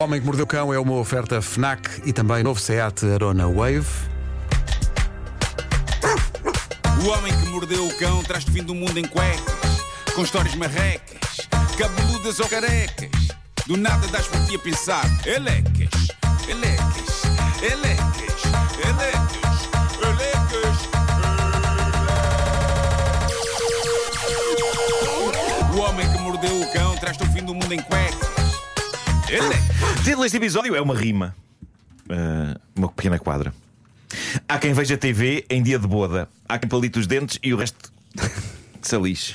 O Homem que Mordeu Cão é uma oferta FNAC e também novo Seat Arona Wave. O homem que mordeu o cão traz-te fim do mundo em cuecas, com histórias marrecas, cabeludas ou carecas. Do nada das por ti a pensar, elecas, elecas, elecas, elecas, elecas. O homem que mordeu o cão traz-te o fim do mundo em cuecas. Título deste episódio é uma rima. Ah, uma pequena quadra. Há quem veja TV em dia de boda. Há quem palite os dentes e o resto se lixe.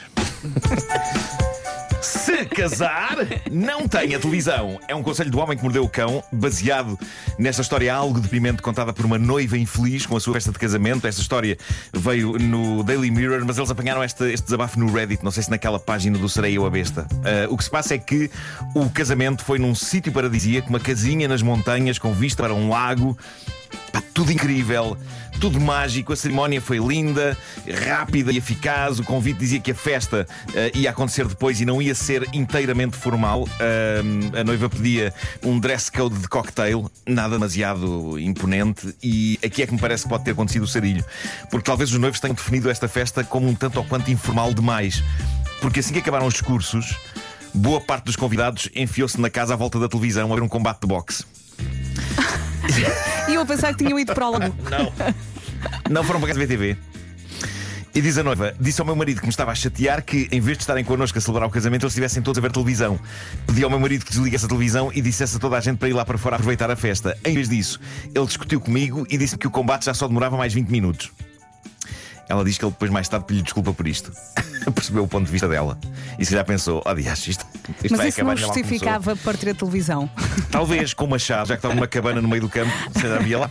Casar, não tenha televisão. É um conselho do homem que mordeu o cão, baseado nesta história algo deprimente contada por uma noiva infeliz com a sua festa de casamento. Esta história veio no Daily Mirror, mas eles apanharam este, este desabafo no Reddit, não sei se naquela página do Serei Eu a Besta. Ah, o que se passa é que o casamento foi num sítio paradisíaco, uma casinha nas montanhas com vista para um lago. Pá, tudo incrível, tudo mágico. A cerimónia foi linda, rápida e eficaz. O convite dizia que a festa eh, ia acontecer depois e não ia ser inteiramente formal. Ahm, a noiva pedia um dress code de cocktail, nada demasiado imponente. E aqui é que me parece que pode ter acontecido o sarilho, porque talvez os noivos tenham definido esta festa como um tanto ou quanto informal demais. Porque assim que acabaram os discursos, boa parte dos convidados enfiou-se na casa à volta da televisão a ver um combate de boxe. E eu a pensar que tinham ido para o. Não. Não foram para casa VTV. E diz a noiva: disse ao meu marido que me estava a chatear que, em vez de estarem connosco a celebrar o casamento, eles estivessem todos a ver televisão. Pedi ao meu marido que desligasse a televisão e dissesse a toda a gente para ir lá para fora aproveitar a festa. Em vez disso, ele discutiu comigo e disse-me que o combate já só demorava mais 20 minutos. Ela diz que ele depois, mais tarde, pediu desculpa por isto. Percebeu o ponto de vista dela. E se já pensou: oh, dias, isto, isto Mas isso não já mal começou." justificava para ter a televisão. Talvez com uma chave, já que estava numa cabana no meio do campo, você já via lá.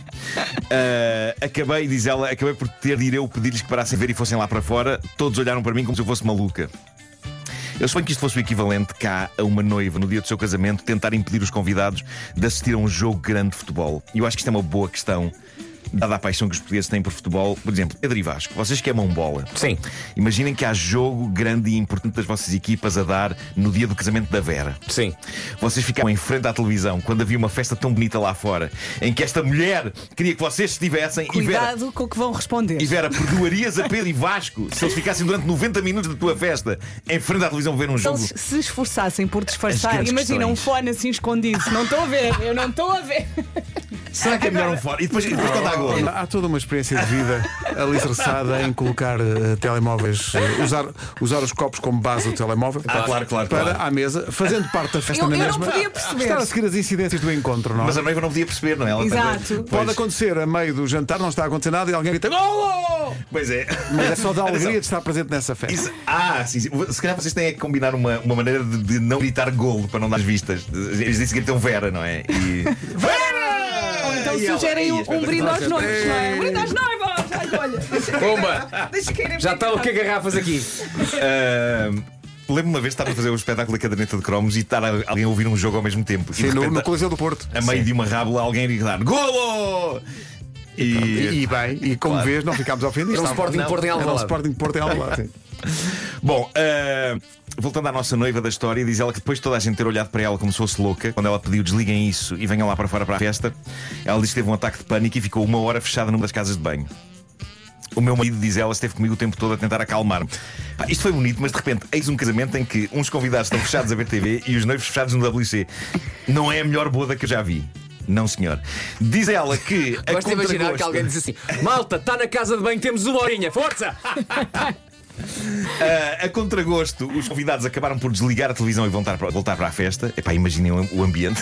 Ah, acabei, diz ela, acabei por ter de ir eu pedir-lhes que parassem a ver e fossem lá para fora. Todos olharam para mim como se eu fosse maluca. Eu suponho que isto fosse o equivalente cá a uma noiva, no dia do seu casamento, tentar impedir os convidados de assistir a um jogo grande de futebol. E eu acho que isto é uma boa questão. Dada a paixão que os portugueses têm por futebol, por exemplo, Pedro e Vasco, vocês que amam bola. Sim. Imaginem que há jogo grande e importante das vossas equipas a dar no dia do casamento da Vera. Sim. Vocês ficavam em frente à televisão quando havia uma festa tão bonita lá fora, em que esta mulher queria que vocês estivessem e Vera. Cuidado com o que vão responder. E Vera, perdoarias a Pedro e Vasco se eles ficassem durante 90 minutos da tua festa em frente à televisão a ver um Se jogo? eles se esforçassem por disfarçar, imagina um questões. fone assim escondido. Não estou a ver, eu não estou a ver. Será que é melhor um fora? E depois, e depois quando há gol? Há toda uma experiência de vida alicerçada em colocar eh, telemóveis, eh, usar, usar os copos como base do telemóvel Ah, claro, claro, para claro. à mesa, fazendo parte da festa Eu- na eu não mesma. podia perceber. Estar a seguir as incidências do encontro, não é? Mas a noiva não podia perceber, não é? Ela Exato. Pode acontecer a meio do jantar, não está a acontecer nada e alguém grita Golo! Pois é. Mas é só da alegria de estar presente nessa festa. Isso- ah, sim, sim. Se calhar vocês têm que combinar uma, uma maneira de, de não gritar golo para não dar as vistas. Eles dizem que gritam Vera, não é? E. Vera! Então E sugerem Ih, um, um brinde aos noivos, não é? Brinde às noivas! Ai, olha, deixa, Pumba! deixa cair em Já mim. estão aqui garrafas aqui. Ah, Lembro-me uma vez estar a fazer o espetáculo da caderneta de cromos e estar alguém a ouvir um jogo ao mesmo tempo. E Sim, no, repente, no Coliseu do Porto. a meio de uma rábula, alguém a gritar Golo! E, E. e bem, e como Claro. vez, não ficámos ofendidos. Era um Estava- Sporting Porto em Era um Alvalade. Sporting Porto em Alvalade. sim. Bom, ah, voltando à nossa noiva da história, diz ela que depois de toda a gente ter olhado para ela como se fosse louca, quando ela pediu desliguem isso e venham lá para fora para a festa, ela disse que teve um ataque de pânico e ficou uma hora fechada numa das casas de banho. O meu marido, diz ela, esteve comigo o tempo todo a tentar acalmar-me. Pá, isto foi bonito, mas de repente, eis um casamento em que uns convidados estão fechados a ver TV e os noivos fechados no WC. Não é a melhor boda que eu já vi. Não, senhor. Diz ela que. a Gosto de imaginar que alguém diz assim: Malta, está na casa de banho, temos uma horinha, força! Ah, a contragosto, os convidados acabaram por desligar a televisão e voltar para, voltar para a festa. Epá, imaginem o ambiente.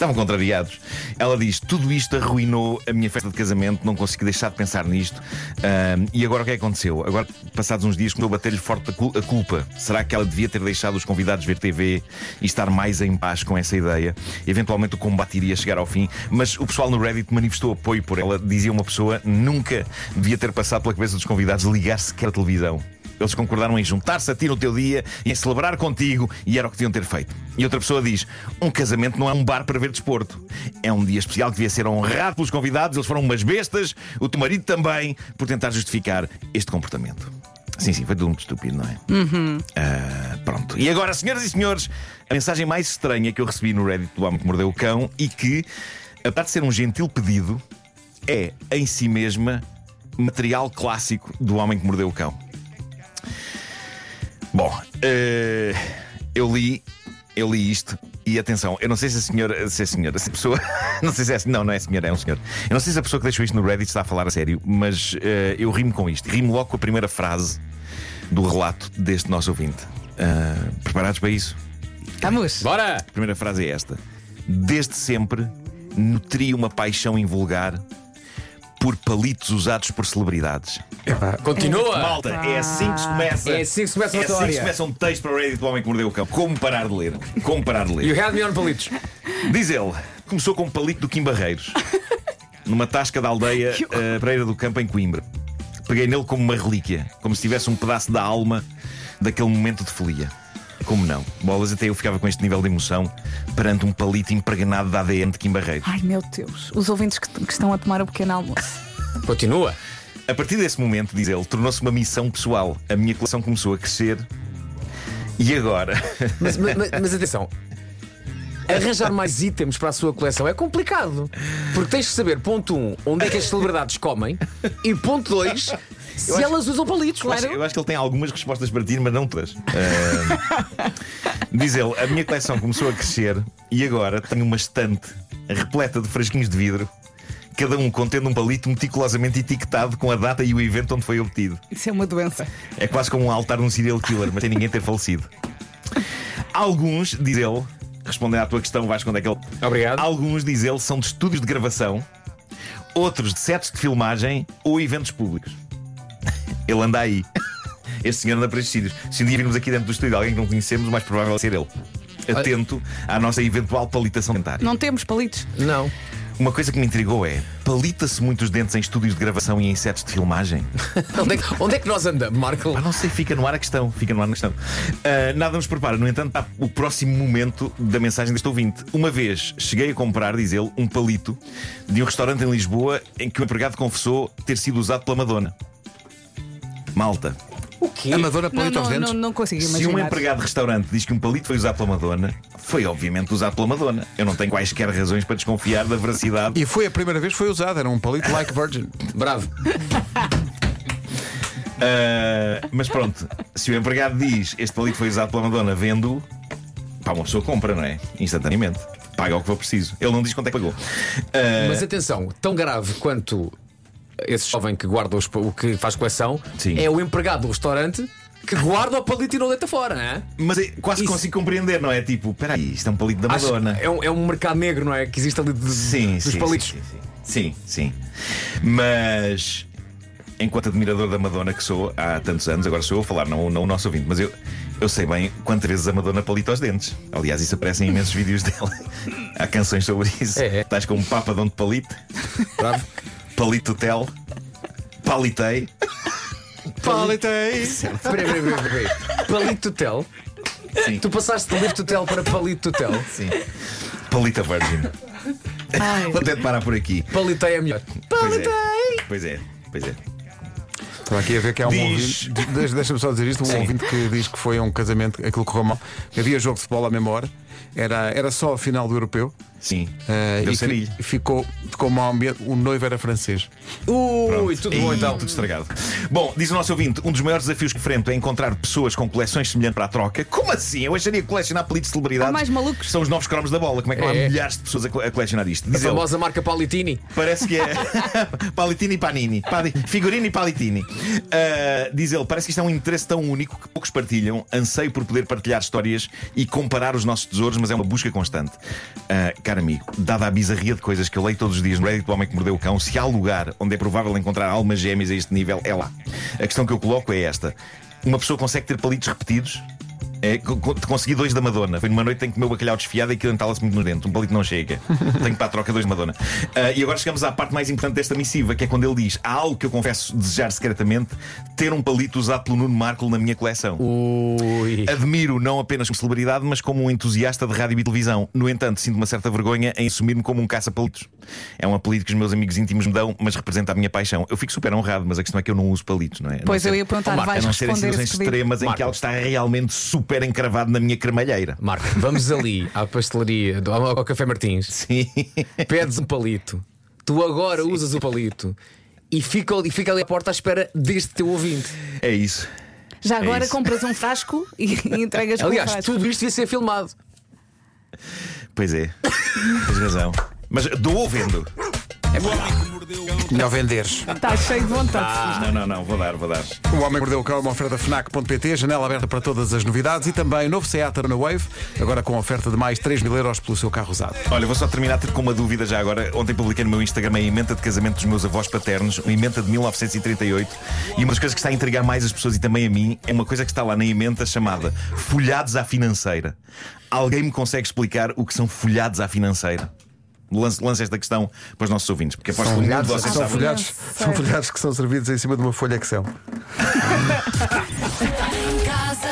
Estavam contrariados. Ela diz: Tudo isto arruinou a minha festa de casamento, não consegui deixar de pensar nisto. Ah, e agora o que é que aconteceu? Agora, passados uns dias, começou a bater-lhe forte a culpa. Será que ela devia ter deixado os convidados ver TV e estar mais em paz com essa ideia? Eventualmente o combate iria chegar ao fim, mas o pessoal no Reddit manifestou apoio por ela. Dizia uma pessoa: nunca devia ter passado pela cabeça dos convidados ligar sequer a televisão. Eles concordaram em juntar-se a ti no teu dia e em celebrar contigo, e era o que deviam ter feito. E outra pessoa diz: um casamento não é um bar para ver desporto. É um dia especial que devia ser honrado pelos convidados, eles foram umas bestas, o teu marido também, por tentar justificar este comportamento. Sim, sim, foi tudo muito estúpido, não é? Ah, pronto. E agora, senhoras e senhores, a mensagem mais estranha que eu recebi no Reddit do Homem que Mordeu o Cão e que, apesar de ser um gentil pedido, é em si mesma material clássico do Homem que Mordeu o Cão. Bom, eh, eu li, eu li isto e atenção, eu não sei se a senhora, se a senhora, se a pessoa, não sei se é não, não é senhora, é um senhor. Eu não sei se a pessoa que deixou isto no Reddit está a falar a sério, mas eh, eu rimo com isto. Rimo logo com a primeira frase do relato deste nosso ouvinte. Ah, preparados para isso? Vamos. Bora! A primeira frase é esta: Desde sempre nutri uma paixão invulgar por palitos usados por celebridades. Continua! Malta, é assim que se começa. É assim que se começa É a assim que se história. começa um texto para o Reddit do Homem que Mordeu o Cão. Como parar de ler? Como parar de ler? You had me on palitos. Diz ele, começou com um palito do Kim Barreiros, numa tasca da aldeia uh, Pereira do Campo, em Coimbra. Peguei nele como uma relíquia, como se tivesse um pedaço da alma daquele momento de folia. Como não? Bolas, até eu ficava com este nível de emoção perante um palito impregnado de ADN de Kim Barreiros. Ai meu Deus, os ouvintes que, que estão a tomar o pequeno almoço. Continua. A partir desse momento, diz ele, tornou-se uma missão pessoal. A minha coleção começou a crescer. E agora? Mas, mas- mas- mas atenção. Arranjar mais itens para a sua coleção é complicado. Porque tens que saber, ponto 1, um, onde é que as celebridades comem e ponto 2, se elas usam palitos. Eu acho, eu acho que ele tem algumas respostas para ti, mas não todas. Ah, diz ele: a minha coleção começou a crescer e agora tenho uma estante repleta de frasquinhos de vidro, cada um contendo um palito meticulosamente etiquetado com a data e o evento onde foi obtido. Isso é uma doença. É quase como um altar de um serial killer, mas sem ninguém ter falecido. Alguns, diz ele, respondendo à tua questão, vais quando é que ele. Obrigado. Alguns, diz ele, são de estúdios de gravação, outros de sets de filmagem ou eventos públicos. Ele anda aí. Este senhor anda para estes sítios. Se um dia virmos aqui dentro do estúdio alguém que não conhecemos, o mais provável é ser ele. Atento à nossa eventual palitação dentária. Não temos palitos. Não. Uma coisa que me intrigou é: palita-se muitos dentes em estúdios de gravação e em sets de filmagem? Onde é, que, onde é que nós andamos, Marco? Ah, não sei, fica no ar a questão. Fica no ar a questão. Ah, nada nos prepara, no entanto, está o próximo momento da mensagem deste ouvinte. Uma vez cheguei a comprar, diz ele, um palito de um restaurante em Lisboa em que o empregado confessou ter sido usado pela Madonna. Malta. O quê? A Madonna Não, palito aos não, dentes. não, não consigo Se imaginar. um empregado de restaurante diz que um palito foi usado pela Madonna, foi obviamente usado pela Madonna. Eu não tenho quaisquer razões para desconfiar da veracidade. E foi a primeira vez que foi usado, era um palito like virgin. Bravo. Ah, mas pronto, se o empregado diz este palito foi usado pela Madonna, vendo, pá, uma pessoa compra, não é? Instantaneamente. Paga o que for preciso. Ele não diz quanto é que pagou. Ah, Mas atenção, tão grave quanto esse jovem que guarda os, o que faz coleção Sim. é o empregado do restaurante que guarda o palito e não deita fora, não é? mas é- quase Isso- consigo compreender, não é? Tipo, peraí, isto é um palito da Acho- Madonna. é, um, é um mercado negro, não é? Que existe ali de, Sim, dos sim, palitos. Sim, sim, sim. Sim, sim. Mas enquanto admirador da Madonna que sou há tantos anos, agora sou eu a falar, não, não o nosso ouvinte, mas eu, eu sei bem quantas vezes a Madonna palita os dentes. Aliás, isso aparece em imensos vídeos dela. Há canções sobre isso. É, é. Estás como Papa de onde palite, Bravo. palito tel, palitei. Palitei! Palito Tutel. Sim, Tu passaste de Lift Tutel para Palito Tutel. sim. Palita Virgin. Ai. Vou ter de parar por aqui. Palitei é melhor. Pois é. Pois é, pois é. Estava aqui a ver que há um Diz- ouvinte. de- Deixa-me só dizer isto: um Sim. ouvinte que diz que foi a um casamento, aquilo correu mal. Havia jogo de futebol à mesma hora, era, era só a final do europeu. Sim. Deu e fi- ficou, ficou mau ambiente. O noivo era francês. Ui, tudo bom então. Tudo estragado. Bom, diz o nosso ouvinte: um dos maiores desafios que enfrento é encontrar pessoas com coleções semelhantes para a troca. Como assim? Eu acharia que colecionar pelitos de celebridades mais malucos. são os novos cromos da bola. Como é que não há É. milhares de pessoas a, co- a colecionar isto? A Diz ele, famosa marca Palitini. Parece que é Palitini e Panini. Figurini e Palitini. Ah, diz ele: parece que isto é um interesse tão único que poucos partilham. Anseio por poder partilhar histórias e comparar os nossos tesouros, mas é uma busca constante. Caro amigo, dada a bizarria de coisas que eu leio todos os dias no Reddit do Homem que Mordeu o Cão, se há lugar onde é provável encontrar almas gêmeas a este nível, é lá. A questão que eu coloco é esta: uma pessoa consegue ter palitos repetidos? É, co- co- consegui dois da Madonna. Foi numa noite em que comeu bacalhau desfiado e aquilo entala-se muito no dente. Um palito não chega. Tenho para a troca dois de Madonna. Ah, e agora chegamos à parte mais importante desta missiva, que é quando ele diz: há algo que eu confesso desejar secretamente, ter um palito usado pelo Nuno Marco na minha coleção. Ui. Admiro não apenas como celebridade, mas como um entusiasta de rádio e televisão. No entanto, sinto uma certa vergonha em assumir-me como um caça-palitos. É um apelido que os meus amigos íntimos me dão, mas representa a minha paixão. Eu fico super honrado, mas a questão é que eu não uso palitos, não é? A não Pois eu ser- ia perguntar, a vais não ser em situações extremas em que algo está realmente super encravado na minha cremalheira. Marco, vamos ali à pastelaria, do- ao ao Café Martins, Sim. pedes um palito, tu agora usas o palito e fica, e fica ali à porta à espera deste teu ouvinte. É isso. Já agora isso. compras um frasco e, e entregas com o Aliás, tudo isto devia ser filmado. Pois é. Tens razão. Mas dou ouvindo. O homem Melhor venderes. Está cheio de vontade. Não, não, não, vou dar, vou dar. O Homem que Mordeu o Cão, uma oferta FNAC.pt, janela aberta para todas as novidades e também novo Seat na Wave, agora com oferta de mais 3 mil euros pelo seu carro usado. Olha, vou só terminar com uma dúvida já agora. Ontem publiquei no meu Instagram a emenda de casamento dos meus avós paternos, uma emenda de 1938. E uma das coisas que está a intrigar mais as pessoas e também a mim é uma coisa que está lá na emenda chamada folhados à financeira. Alguém me consegue explicar o que são folhados à financeira? Lance, lance esta questão para os nossos ouvintes, porque aposto que de vocês são sabe. folhados, são folhados que são servidos em cima de uma folha Excel. Em casa,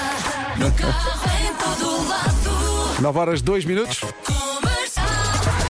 no carro, em todo lado. 9 horas 2 minutos.